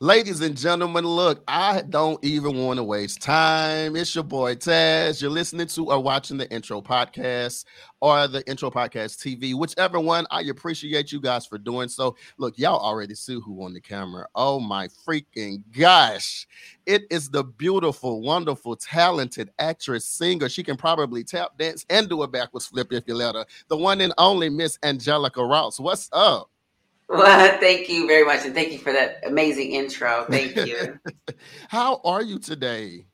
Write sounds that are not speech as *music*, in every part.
Ladies and gentlemen, look, I don't even want to waste time. It's your boy Tazz. You're listening to or watching the intro podcast or the intro podcast TV, whichever one. I appreciate you guys for doing so. Look, y'all already see who on the camera. Oh my freaking gosh. It is the beautiful, wonderful, talented actress, singer. She can probably tap dance and do a backwards flip if you let her. The one and only Miss Angelica Ross. What's up? *laughs* Well, thank you very much, and thank you for that amazing intro. Thank you. *laughs* How are you today?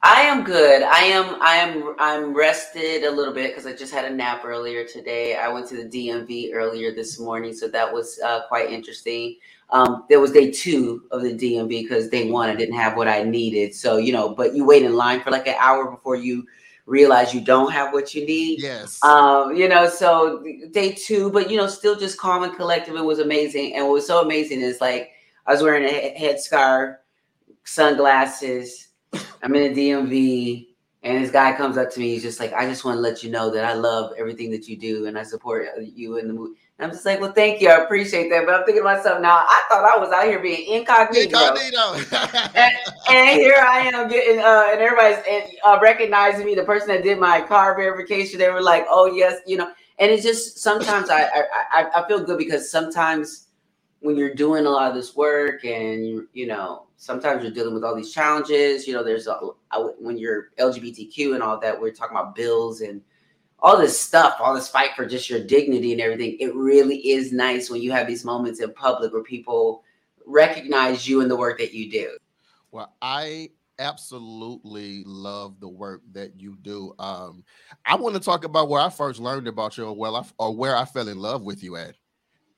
I am good. I am. I am. I'm rested a little bit because I just had a nap earlier today. I went to the DMV earlier this morning, so that was uh, quite interesting. Um, there was day two of the DMV because day one I didn't have what I needed. So you know, but you wait in line for like an hour before you realize you don't have what you need. Yes. Um, you know, so day two, but you know, still just calm and collective. It was amazing. And what was so amazing is like I was wearing a headscarf, sunglasses. I'm in a DMV, and this guy comes up to me. He's just like, I just want to let you know that I love everything that you do, and I support you in the movie. I'm just like, well, thank you. I appreciate that. But I'm thinking to myself now, I thought I was out here being incognito. Incognito. *laughs* and, and, here I am getting, uh, and everybody's uh, recognizing me. The person that did my car verification, they were like, oh, yes, you know. And it's just sometimes I, I, I feel good because sometimes when you're doing a lot of this work and you, you know, sometimes you're dealing with all these challenges, you know, there's a, when you're LGBTQ and all that, we're talking about bills and, all this stuff, all this fight for just your dignity and everything, it really is nice when you have these moments in public where people recognize you and the work that you do. Well, I absolutely love the work that you do. Um, I want to talk about where I first learned about you, or well, I, or where I fell in love with you at.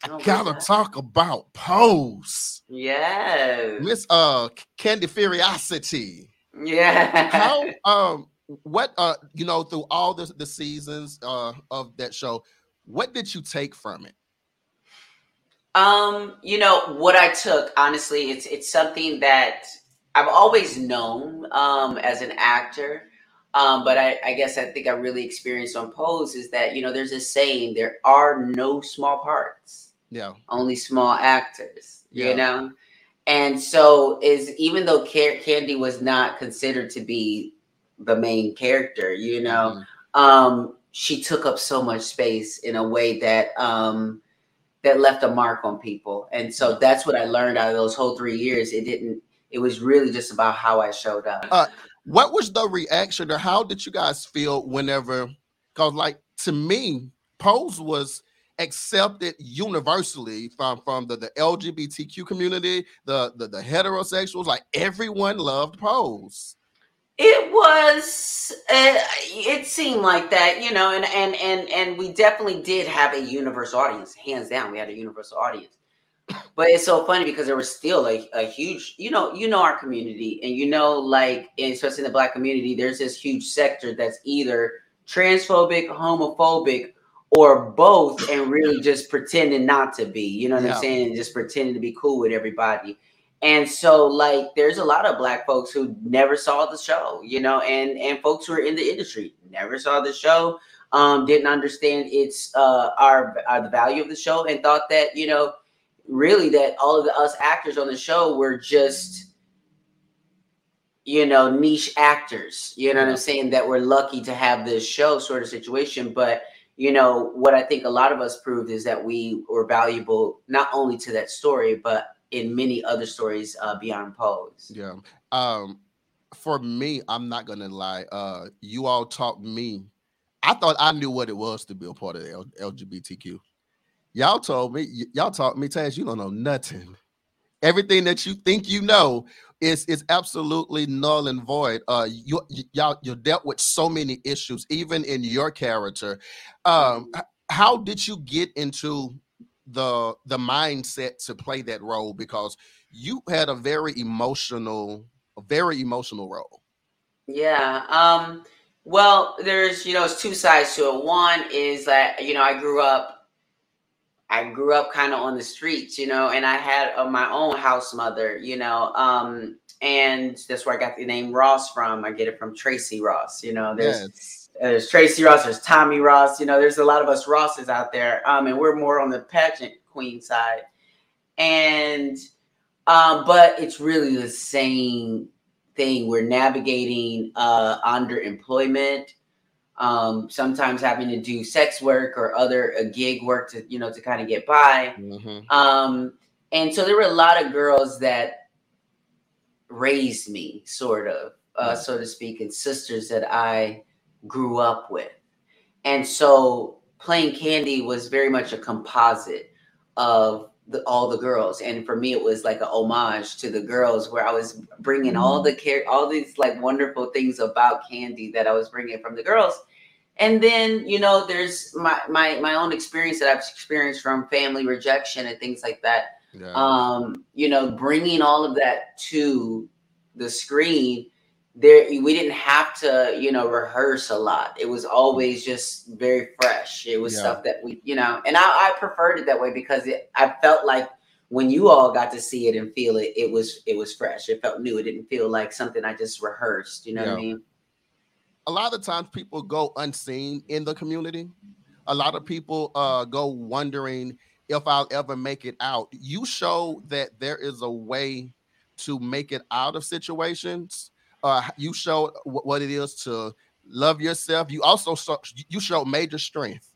I oh, gotta talk about Pose. Yes, Miss uh Candy Ferocity. Yeah. How *laughs* um what uh you know through all the, the seasons uh of that show what did you take from it? Um you know what i took honestly it's it's something that i've always known um as an actor. Um but i i guess i think i really experienced on pose is that you know there's a saying there are no small parts yeah. only small actors yeah. you know? And so is even though candy was not considered to be the main character, you know. Mm-hmm. Um, she took up so much space in a way that um that left a mark on people. And so mm-hmm. that's what I learned out of those whole three years. It didn't it was really just about how I showed up. Uh, what was the reaction or how did you guys feel whenever because like to me, Pose was accepted universally from from the, the LGBTQ community, the, the the heterosexuals, like everyone loved Pose. It was. Uh, it seemed like that, you know, and and and and we definitely did have a universal audience, hands down. We had a universal audience, but it's so funny because there was still a, a huge, you know, you know our community, and you know, like especially in the black community, there's this huge sector that's either transphobic, homophobic, or both, and really just pretending not to be. You know what yeah. I'm saying? And just pretending to be cool with everybody. And so, like, there's a lot of black folks who never saw the show, you know, and and folks who are in the industry never saw the show, um, didn't understand its uh our, our the value of the show, and thought that you know, really that all of the us actors on the show were just you know niche actors you know what i'm saying that we're lucky to have this show sort of situation. But you know what i think a lot of us proved is that we were valuable not only to that story but in many other stories uh, beyond Pose. Yeah. Um, for me, I'm not gonna lie. Uh, you all taught me. I thought I knew what it was to be a part of L- LGBTQ. Y'all told me. Y- y'all taught me, Tazz. You don't know nothing. Everything that you think you know is is absolutely null and void. Uh, you, y- y'all you dealt with so many issues, even in your character. Um, how did you get into the the mindset to play that role because you had a very emotional a very emotional role. Yeah um well there's you know it's two sides to it. One is that you know i grew up i grew up kind of on the streets you know and i had uh, my own house mother you know um and that's where i got the name ross from. I get it from tracy ross you know there's yes there's Tracy Ross, there's Tommy Ross. You know, there's a lot of us Rosses out there, um, and we're more on the pageant queen side. And Um, but it's really the same thing. We're navigating uh, underemployment, um, sometimes having to do sex work or other uh, gig work to you know to kind of get by. Mm-hmm. Um, and so there were a lot of girls that raised me, sort of, uh, so to speak, and sisters that I grew up with. And so playing Candy was very much a composite of the, all the girls and for me it was like a homage to the girls where i was bringing all mm-hmm. the care all these like wonderful things about Candy that i was bringing from the girls and then you know there's my my my own experience that i've experienced from family rejection and things like that yeah. um you know bringing all of that to the screen there we didn't have to you know rehearse a lot. It was always just very fresh. It was yeah. stuff that we you know and I, I preferred it that way because it, i felt like when you all got to see it and feel it it was it was fresh. It felt new. It didn't feel like something i just rehearsed you know yeah. what i mean? A lot of times people go unseen in the community. A lot of people uh go wondering if i'll ever make it out. You show that there is a way to make it out of situations uh, you showed what it is to love yourself. You also saw, you showed major strength.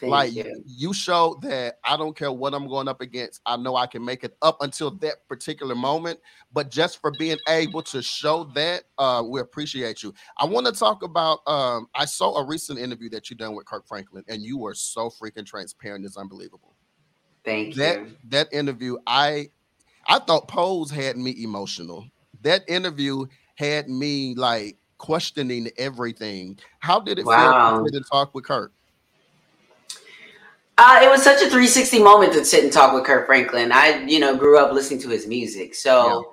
Thank like you. you showed that I don't care what I'm going up against. I know I can make it up until that particular moment. But just for being able to show that, uh, we appreciate you. I want to talk about. Um, I saw a recent interview that you done with Kirk Franklin, and you were so freaking transparent. It's unbelievable. Thank that, you. That interview, I I thought Pose had me emotional. That interview had me like questioning everything. How did it wow. feel to talk with Kirk? Uh, it was such a 360 moment to sit and talk with Kirk Franklin. I, you know, grew up listening to his music. So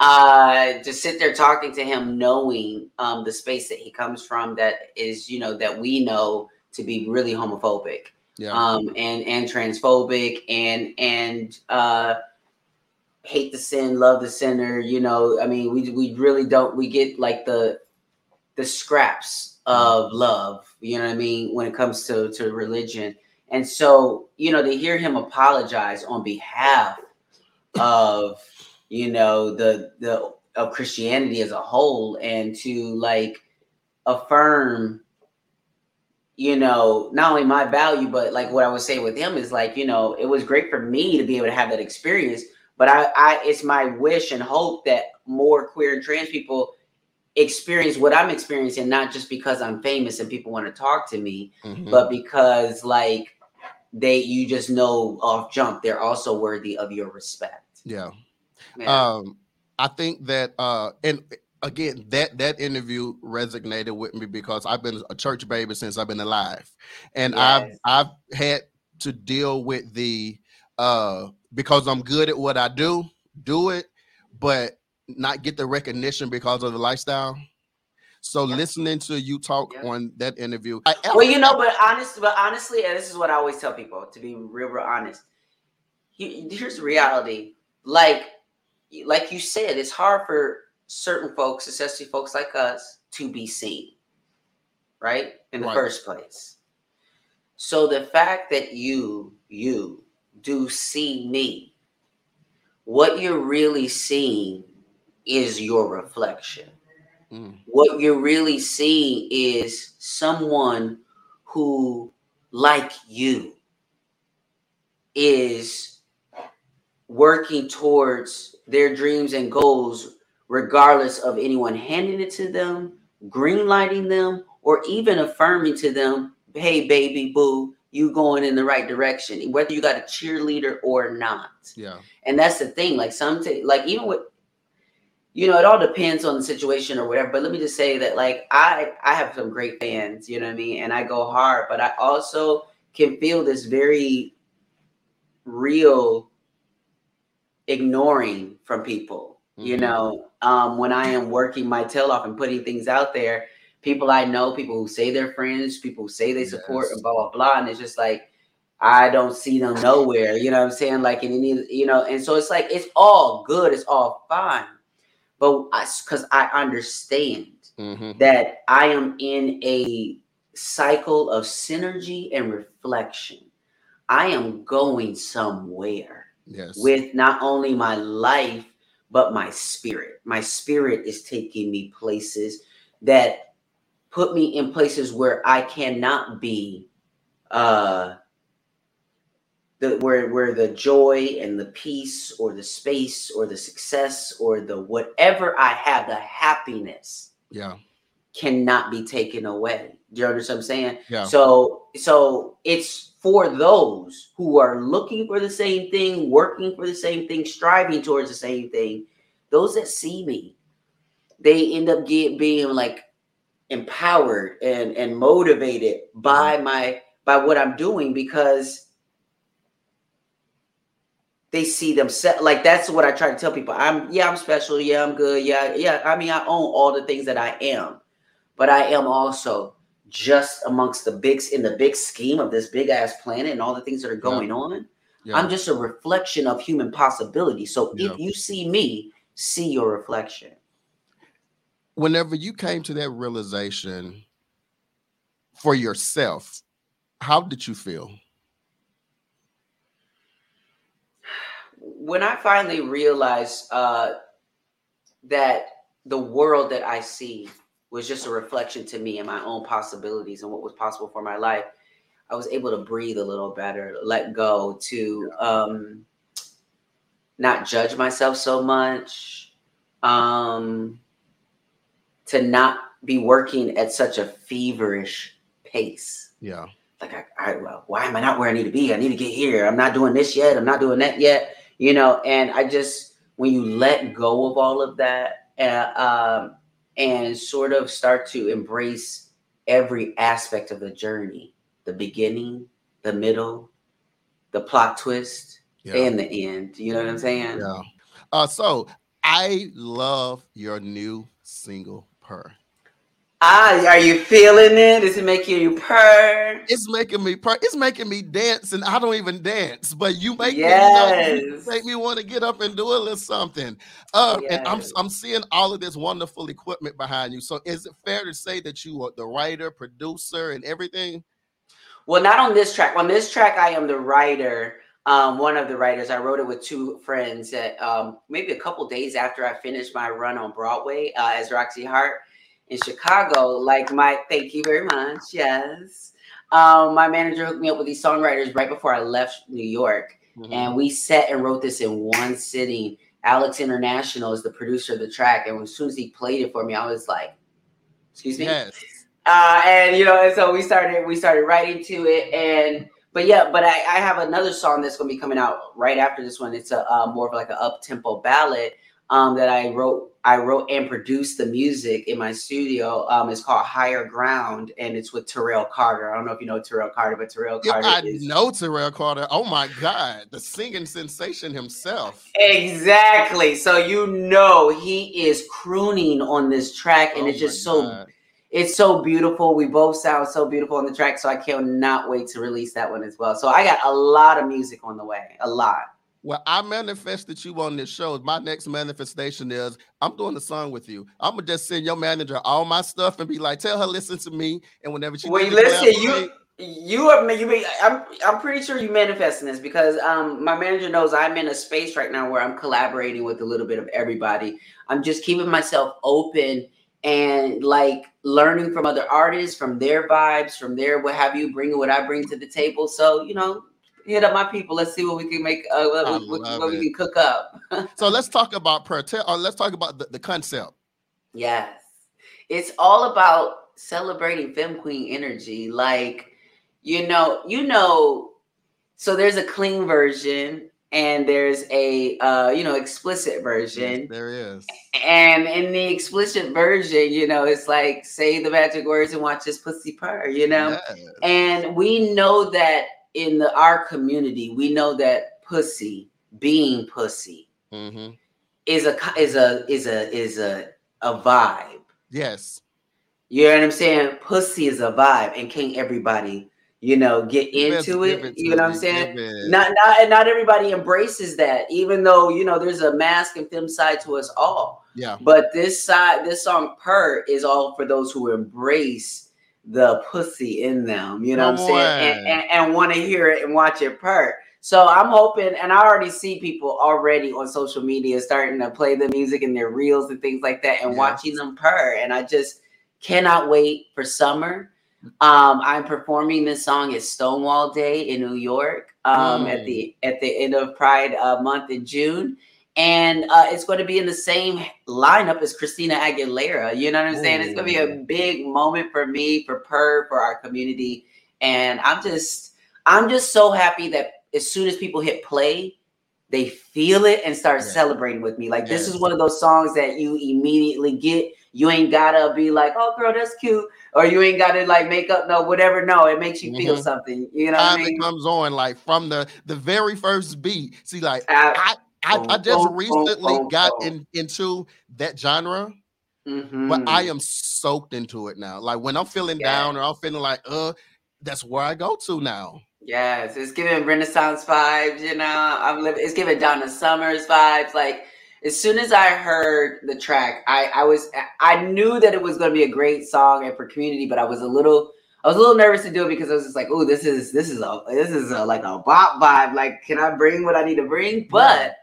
yeah. uh, to sit there talking to him, knowing um, the space that he comes from, that is, you know, that we know to be really homophobic yeah. um, and, and transphobic and, and, uh, hate the sin, love the sinner. You know, I mean, we we really don't. We get like the the scraps of love. You know what I mean when it comes to to religion. And so, you know, to hear him apologize on behalf of you know the the of Christianity as a whole, and to like affirm you know, not only my value, but like what I would say with him is like, you know, it was great for me to be able to have that experience but I, I it's my wish and hope that more queer and trans people experience what I'm experiencing, not just because I'm famous and people want to talk to me, mm-hmm. but because like they you just know off jump they're also worthy of your respect. Yeah. yeah. Um I think that uh and again that that interview resonated with me because I've been a church baby since I've been alive. And yes. I've I've had to deal with the uh because I'm good at what I do, do it, but not get the recognition because of the lifestyle. So yeah. listening to you talk yeah. on that interview, I, well, you know, but honestly, but honestly, and this is what I always tell people to be real, real honest. Here's the reality: like, like you said, it's hard for certain folks, especially folks like us, to be seen, right, in the right. first place. So the fact that you, you do see me, what you're really seeing is your reflection. Mm. What you're really seeing is someone who, like you, is working towards their dreams and goals, regardless of anyone handing it to them, greenlighting them, or even affirming to them, hey, baby boo, you going in the right direction, whether you got a cheerleader or not. Yeah. And that's the thing. Like some, t- like even with, you know, it all depends on the situation or whatever. But let me just say that, like, I I have some great fans. You know what I mean? And I go hard, but I also can feel this very real ignoring from people. Mm-hmm. You know, um, when I am working my tail off and putting things out there people I know, people who say they're friends, people who say they support, yes. and blah blah blah. And it's just like I don't see them nowhere. You know what I'm saying? Like in any, you know, and so it's like it's all good, it's all fine, but because I, I, understand mm-hmm. that I am in a cycle of synergy and reflection. I am going somewhere. Yes. with not only my life but my spirit. My spirit is taking me places that put me in places where I cannot be uh the where where the joy and the peace or the space or the success or the whatever I have, the happiness yeah. cannot be taken away. Do you understand what I'm saying? Yeah. So so it's for those who are looking for the same thing, working for the same thing, striving towards the same thing. Those that see me, they end up get, being like empowered and and motivated by mm-hmm. my by what I'm doing because they see themselves like that's what I try to tell people. I'm yeah, I'm special. Yeah, I'm good. Yeah, yeah. I mean, I own all the things that I am, but I am also just amongst the bigs in the big scheme of this big ass planet and all the things that are going on. Yeah. I'm just a reflection of human possibility. So Yeah. if you see me, see your reflection. Whenever you came to that realization for yourself, how did you feel? when I finally realized uh, that the world that I see was just a reflection to me and my own possibilities and what was possible for my life, I was able to breathe a little better, let go, to um, not judge myself so much, um, to not be working at such a feverish pace Yeah. like I, I well, why am I not where I need to be? I need to get here. I'm not doing this yet. I'm not doing that yet. You know, and I just when you let go of all of that uh, um, and sort of start to embrace every aspect of the journey, the beginning, the middle, the plot twist, Yeah. and the end. You know what I'm saying? Yeah. Uh, so I love your new single, Purr. Ah, are you feeling it? Does it make you purr? It's making me purr. It's making me dance, and I don't even dance, but you make me, you, know, Yes. make me want to get up and do a little something. Uh, and I'm I'm seeing all of this wonderful equipment behind you. So is it fair to say that you are the writer, producer, and everything? Well, not on this track. On this track, I am the writer. Um, one of the writers. I wrote it with two friends at um, maybe a couple days after I finished my run on Broadway uh, as Roxy Hart in Chicago. Like my, thank you very much. Yes, um, my manager hooked me up with these songwriters right before I left New York, Mm-hmm. and we set and wrote this in one sitting. Alex International is the producer of the track, and as soon as he played it for me, I was like, "Excuse me." Yes. uh, and you know, and so we started we started writing to it, and but yeah, but I, I have another song that's gonna be coming out right after this one. It's a uh, more of like an up tempo ballad um, that I wrote. I wrote and produced the music in my studio. Um, it's called Higher Ground, and it's with Terrell Carter. I don't know if you know Terrell Carter, but Terrell Yeah, Carter I is know Terrell Carter. Oh my God, the singing sensation himself. exactly. So you know he is crooning on this track, and Oh it's just so God. It's so beautiful. We both sound so beautiful on the track, so I cannot wait to release that one as well. So I got a lot of music on the way, a lot. Well, I manifested you on this show. My next manifestation is I'm doing a song with you. I'm gonna just send your manager all my stuff and be like, tell her listen to me. And whenever she to listen, you collaborate- you are you I'm I'm pretty sure you manifesting this because um my manager knows I'm in a space right now where I'm collaborating with a little bit of everybody. I'm just keeping myself open and like learning from other artists, from their vibes, from their what have you, bringing what I bring to the table. So you know, hit up my people. Let's see what we can make. Uh, what, what- what we can cook up. *laughs* so let's talk about Purr. Tell, let's talk about the, the concept. Yes. It's all about celebrating femme queen energy. Like, you know, you know, so there's a clean version and there's a uh, you know, explicit Yes, version. there is. And in the explicit version, you know, it's like say the magic words and watch this pussy purr, you know? Yes. And we know that in the our community, we know that pussy, being pussy, Mhm. is a is a is a is a a vibe. Yes. You know what I'm saying? Pussy is a vibe, and can't everybody, you know, get into give it? You know what I'm saying? Not, not, and not everybody embraces that, even though you know there's a masc and femme side to us all. yeah. But this side, this song "Purr" is all for those who embrace the pussy in them. You know what I'm saying? And, and, and want to hear it and watch it purr. So I'm hoping, and I already see people already on social media starting to play the music in their reels and things like that, and yeah. watching them purr. And I just cannot wait for summer. Um, I'm performing this song at Stonewall Day in New York um, mm. at the at the end of Pride uh, month in June, and uh, it's going to be in the same lineup as Christina Aguilera. You know what I'm saying? It's going to be a big moment for me, for Purr, for our community, and I'm just I'm just so happy that as soon as people hit play, they feel it and start yeah. celebrating with me. Like yes. this is one of those songs that you immediately get. You ain't gotta be like, "Oh, girl, that's cute," or you ain't gotta like make up no whatever. No, it makes you feel mm-hmm. something. You know, what I mean? it comes on like from the the very first beat. See, like uh, I I, I, just recently got in into that genre. Mm-hmm. But I am soaked into it now. Like when I'm feeling yeah. down or I'm feeling like, uh, that's where I go to now. Yes, it's giving Renaissance vibes. You know, I'm living. It's giving Donna Summers vibes. Like as soon as I heard the track, I I was I knew that it was going to be a great song and for community, but I was a little I was a little nervous to do it because I was just like, oh, this is this is a this is a, like a bop vibe. Like, can I bring what I need to bring? But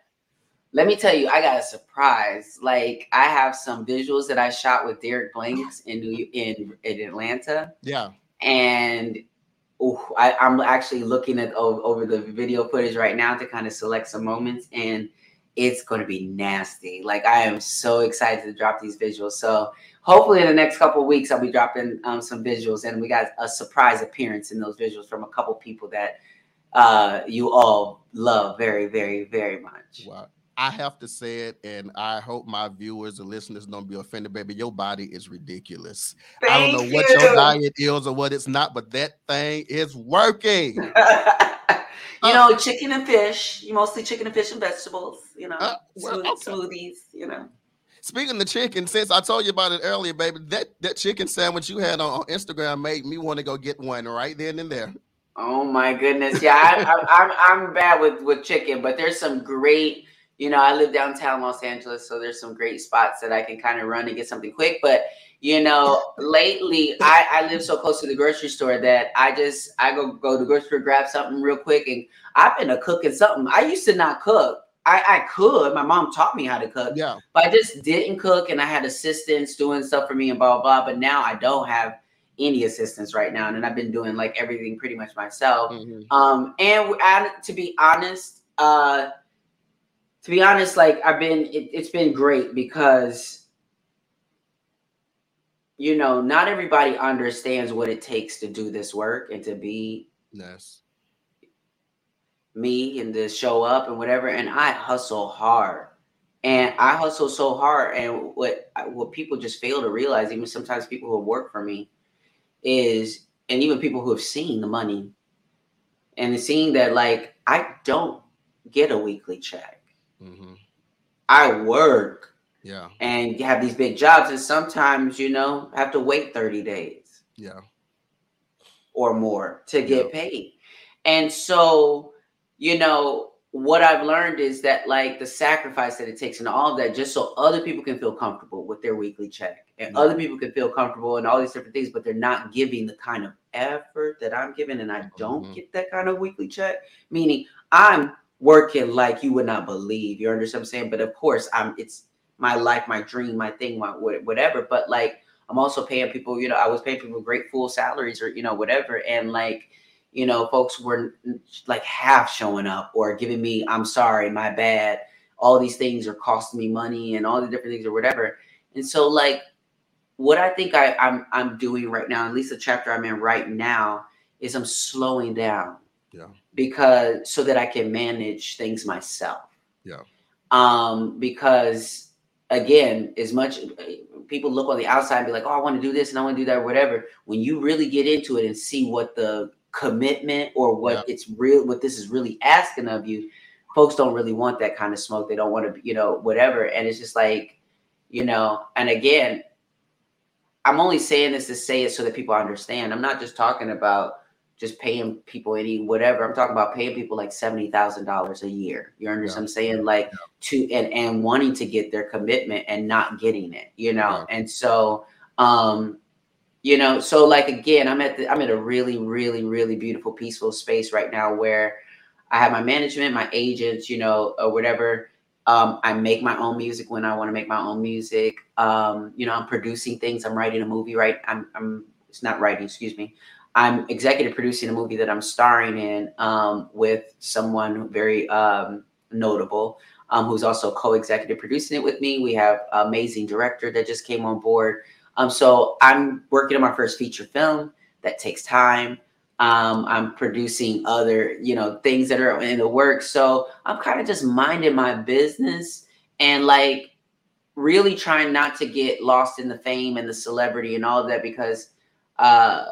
let me tell you, I got a surprise. Like, I have some visuals that I shot with Derek Blanks in New in in Atlanta. Yeah, and Ooh, I, am actually looking at over, over the video footage right now to kind of select some moments, and it's going to be nasty. Like I am so excited to drop these visuals. So hopefully in the next couple weeks, I'll be dropping um, some visuals, and we got a surprise appearance in those visuals from a couple people that uh, you all love very, very, very much. Wow. I have to say it, and I hope my viewers and listeners don't be offended, baby. Your body is ridiculous. Thank I don't know you. what your diet is or what it's not, but that thing is working. *laughs* you uh, know, chicken and fish. You mostly chicken and fish and vegetables. You know, uh, well, okay. smoothies. You know. Speaking of chicken, since I told you about it earlier, baby, that that chicken sandwich you had on, on Instagram made me want to go get one right then and there. Oh my goodness! Yeah, I, I, *laughs* I'm I'm bad with with chicken, but there's some great you know, I live downtown Los Angeles, so there's some great spots that I can kind of run and get something quick. But you know, lately I, I live so close to the grocery store that I just I go go to the grocery store, grab something real quick, and I've been a cooking something. I used to not cook. I, I could. My mom taught me how to cook. Yeah. But I just didn't cook and I had assistants doing stuff for me and blah blah blah. But now I don't have any assistance right now. And I've been doing like everything pretty much myself. Mm-hmm. Um, and I, to be honest, uh to be honest, like I've been, it, it's been great because, you know, not everybody understands what it takes to do this work and to be yes. me and to show up and whatever. And I hustle hard. And I hustle so hard. And what what people just fail to realize, even sometimes people who work for me, is and even people who have seen the money and seeing that like I don't get a weekly check. Mm-hmm. I work. Yeah. And you have these big jobs, and sometimes you know have to wait thirty days. Yeah. Or more to get paid, and so you know what I've learned is that like the sacrifice that it takes and all of that, just so other people can feel comfortable with their weekly check, and yeah. other people can feel comfortable and all these different things, but they're not giving the kind of effort that I'm giving, and I don't mm-hmm. get that kind of weekly check. Meaning, I'm working like you would not believe. You understand what I'm saying? But of course, I'm it's my life, my dream, my thing, my whatever. But like I'm also paying people, you know, I was paying people great full salaries or you know, whatever. And like, you know, folks were like half showing up or giving me, I'm sorry, my bad. All these things are costing me money and all the different things or whatever. And so like what I think I, I'm I'm doing right now, at least the chapter I'm in right now, is I'm slowing down. Yeah because so that I can manage things myself. Yeah. Um, because again, as much uh, people look on the outside and be like, "Oh, I want to do this and I want to do that," or whatever. When you really get into it and see what the commitment or what yeah. it's real, what this is really asking of you, folks don't really want that kind of smoke. They don't want to, you know, whatever. And it's just like, you know, and again, I'm only saying this to say it so that people understand. I'm not just talking about just paying people any whatever. I'm talking about paying people like seventy thousand dollars a year. You understand yeah. I'm saying? Like yeah. to and and wanting to get their commitment and not getting it, you know. Yeah. And so um, you know, so like again, I'm at the I'm in a really, really, really beautiful, peaceful space right now where I have my management, my agents, you know, or whatever. Um, I make my own music when I want to make my own music. Um, you know, I'm producing things. I'm writing a movie, right? I'm, I'm it's not writing, excuse me. I'm executive producing a movie that I'm starring in um, with someone very um, notable, um, who's also co-executive producing it with me. We have amazing director that just came on board. Um, so I'm working on my first feature film. That takes time. Um, I'm producing other, you know, things that are in the works. So I'm kind of just minding my business and like really trying not to get lost in the fame and the celebrity and all of that because uh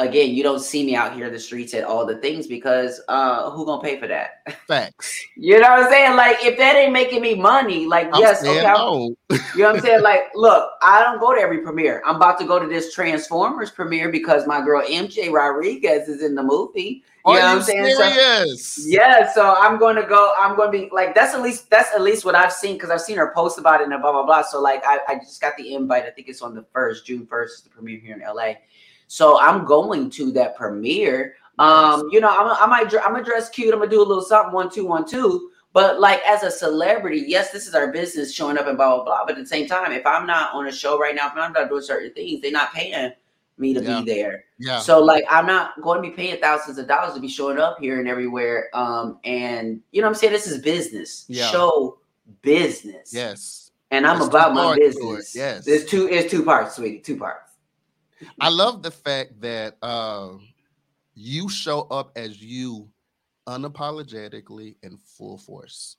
again, you don't see me out here in the streets at all the things because uh who gonna pay for that? Facts. *laughs* you know what I'm saying? Like if that ain't making me money, like I'm yes, okay, no. you know what I'm *laughs* saying? Like, look, I don't go to every premiere. I'm about to go to this Transformers premiere because my girl MJ Rodriguez is in the movie. You Are know what you I'm saying? So- yeah, so I'm going to go. I'm going to be like that's at least that's at least what I've seen because I've seen her post about it and blah blah blah. So like I, I just got the invite. I think it's on the first June first is the premiere here in LA. So I'm going to that premiere. Um, you know, I'm, I might I'm gonna dress cute. I'm gonna do a little something one two one two. But like as a celebrity, yes, this is our business showing up and blah blah blah. But at the same time, if I'm not on a show right now, if I'm not doing certain things, they're not paying me to Yeah. be there. Yeah. So like I'm not going to be paying thousands of dollars to be showing up here and everywhere. Um, and you know what I'm saying? This is business. Yeah. Show business. Yes. And I'm There's about my parts to it, business. yes. There's two it's two parts, sweetie. Two parts. I love the fact that uh, you show up as you unapologetically in full force.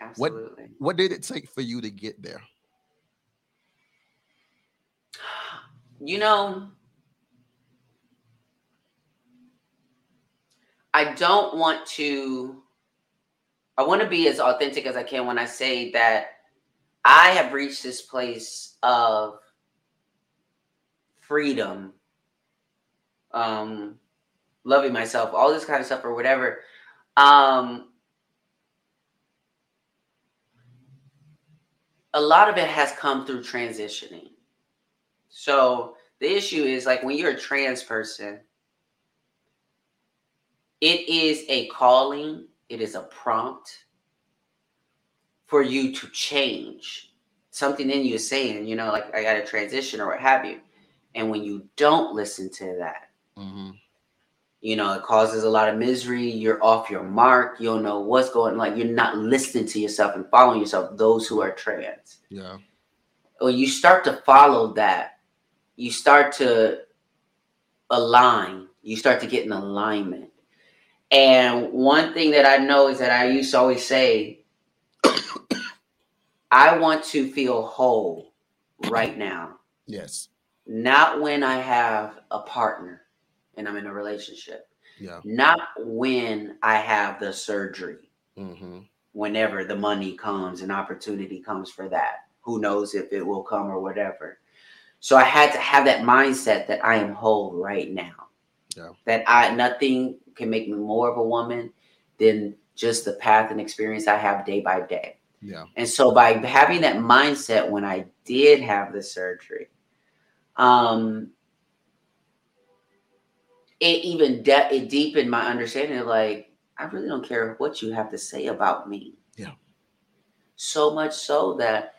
Absolutely. What did it take for you to get there? You know, I don't want to, I want to be as authentic as I can when I say that I have reached this place of freedom, um, loving myself, all this kind of stuff or whatever. Um, a lot of it has come through transitioning. So the issue is like when you're a trans person, it is a calling, it is a prompt for you to change. Something in you is saying, you know, like I got to transition or what have you. And when you don't listen to that, Mhm. you know, it causes a lot of misery. You're off your mark. You don't know what's going on. like you're not listening to yourself and following yourself, those who are trans Yeah. when you start to follow that, you start to align, you start to get in alignment. And one thing that I know is that I used to always say, *coughs* I want to feel whole right now, Yes. Not when I have a partner and I'm in a relationship, Yeah. not when I have the surgery hmm whenever the money comes and opportunity comes for that. Who knows if it will come or whatever. So I had to have that mindset that I am whole right now. Yeah. That I nothing can make me more of a woman than just the path and experience I have day by day. Yeah. And so by having that mindset when I did have the surgery, um it even de- it deepened my understanding of like I really don't care what you have to say about me. Yeah. So much so that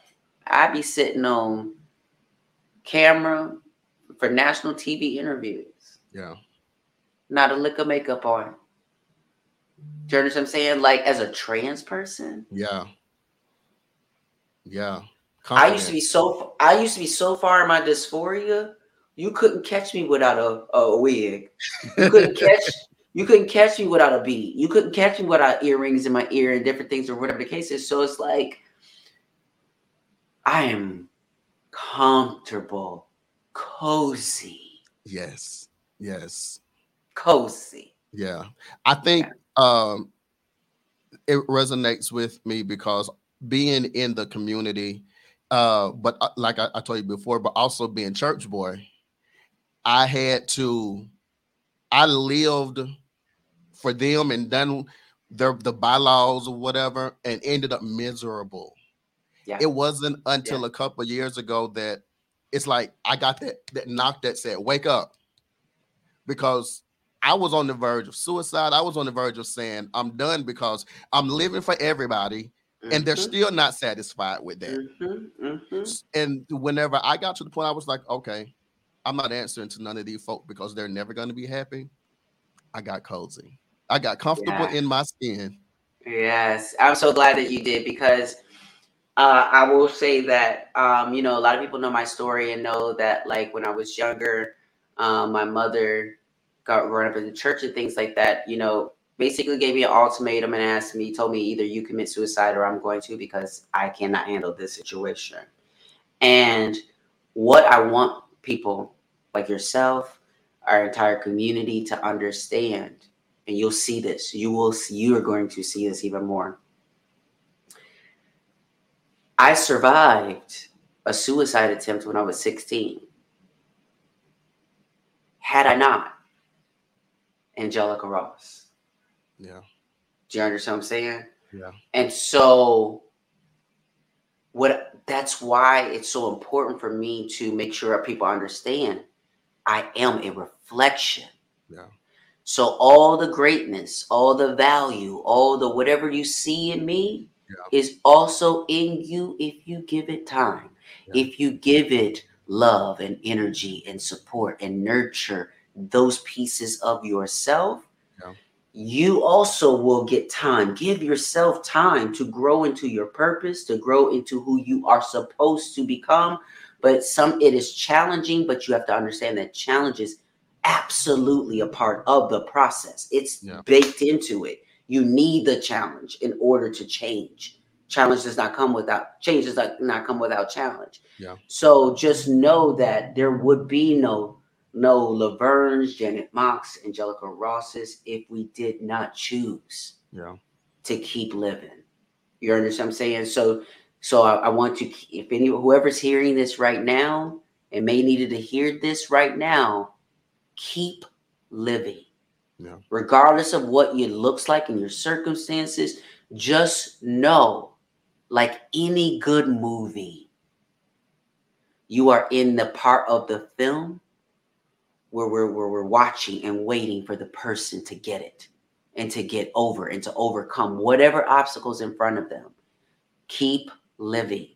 I be sitting on camera for national TV interviews, Yeah. not a lick of makeup on. Do you understand what I'm saying? Like as a trans person, Yeah. Yeah. I used to be so I used to be so far in my dysphoria, you couldn't catch me without a, a wig. You couldn't *laughs* catch you couldn't catch me without a beat. You couldn't catch me without earrings in my ear and different things or whatever the case is. So it's like I am comfortable, cozy, Yes. Yes. cozy. Yeah. I think um it resonates with me because being in the community, uh, but uh, like I, I told you before, but also being church boy, I had to I lived for them and done their the bylaws or whatever and ended up miserable. Yeah. It wasn't until a couple years ago that it's like I got that that knock that said, wake up. Because I was on the verge of suicide. I was on the verge of saying I'm done because I'm living for everybody, and they're Mhm, still not satisfied with that. mhm, mhm. And whenever I got to the point, I was like, okay, I'm not answering to none of these folk because they're never going to be happy. I got cozy. I got comfortable Yeah. in my skin. Yes, I'm so glad that you did because uh, I will say that um, you know a lot of people know my story and know that like when I was younger, um, my mother got run up in the church and things like that. You know, basically gave me an ultimatum and asked me, told me either you commit suicide or I'm going to because I cannot handle this situation. And what I want people like yourself, our entire community to understand and you'll see this. You will see, you are going to see this even more. I survived a suicide attempt when I was 16. Had I not, Angelica Ross. Yeah. Do you understand what I'm saying? Yeah. And so what that's why it's so important for me to make sure people understand I am a reflection. Yeah. So all the greatness, all the value, all the whatever you see in me Yeah. is also in you if you give it time. Yeah. If you give it love and energy and support and nurture those pieces of yourself. You also will get time. Give yourself time to grow into your purpose, to grow into who you are supposed to become. But some it is challenging, but you have to understand that challenge is absolutely a part of the process. It's Yeah. baked into it. You need the challenge in order to change. Challenge does not come without change does not, not come without challenge. Yeah. So just know that there would be no no Laverne's, Janet Mock's, Angelica Ross's if we did not choose Yeah. to keep living. You understand what I'm saying? So so I, I want to if any whoever's hearing this right now and may needed to hear this right now, keep living. Yeah. Regardless of what it looks like in your circumstances, just know, like any good movie, you are in the part of the film where we're, where we're watching and waiting for the person to get it and to get over and to overcome whatever obstacles in front of them. Keep living.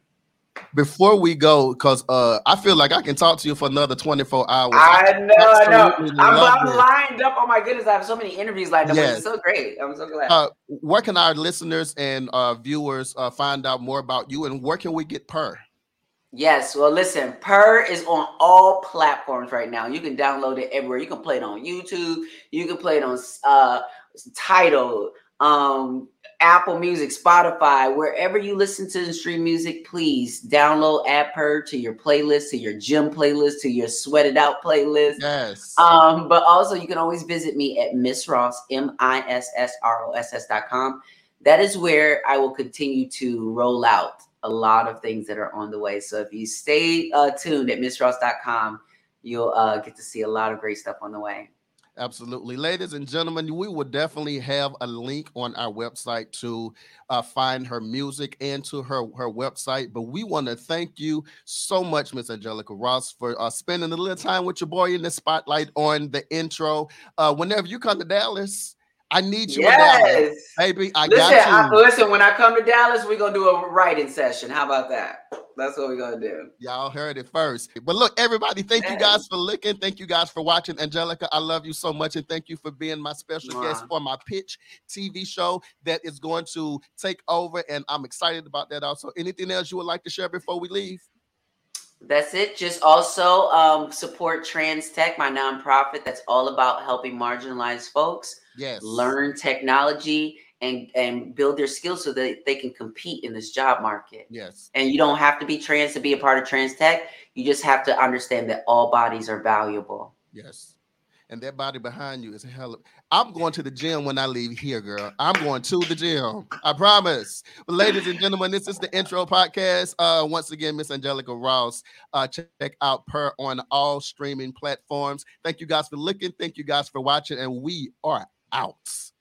Before we go, because uh, I feel like I can talk to you for another 24 hours. I know, I know. I'm, I'm lined up. Oh my goodness, I have so many interviews lined up. Yes. It's so great. I'm so glad. uh, where can our listeners and uh, viewers uh, find out more about you and where can we get Purr? Yes. Well, listen, Purr is on all platforms right now. You can download it everywhere. You can play it on YouTube. You can play it on uh, Tidal, um, Apple Music, Spotify, wherever you listen to and stream music. Please download Add Purr to your playlist, to your gym playlist, to your sweated out playlist. Yes. Um, but also you can always visit me at Miss Ross, M-I-S-S-R-O-S-S dot com. That is where I will continue to roll out a lot of things that are on the way. So if you stay uh, tuned at missross.com, you'll uh, get to see a lot of great stuff on the way. Absolutely. Ladies and gentlemen, we will definitely have a link on our website to uh, find her music and to her, her website. But we want to thank you so much, Miss Angelica Ross, for uh, spending a little time with your boy in the spotlight on the intro. Uh, whenever you come to Dallas, I need you. Yes. Baby, I listen, got I, you. listen, when I come to Dallas, we're going to do a writing session. How about that? That's what we're going to do. Y'all heard it first. But look, everybody, thank you guys for looking. Thank you guys for watching. Angelica, I love you so much. And thank you for being my special guest for my pitch TV show that is going to take over. And I'm excited about that also. Anything else you would like to share before we leave? That's it. Just also um, support Trans Tech, my nonprofit that's all about helping marginalized folks Yes. learn technology and and build their skills so that they can compete in this job market. Yes. And you don't have to be trans to be a part of Trans Tech. You just have to understand that all bodies are valuable. Yes. And that body behind you is a hell of. I'm going to the gym when I leave here, girl. I'm going to the gym. I promise. But ladies and gentlemen, this is the intro podcast. Uh, once again, Miss Angelica Ross. Uh, check out Purr on all streaming platforms. Thank you guys for looking. Thank you guys for watching, and we are out.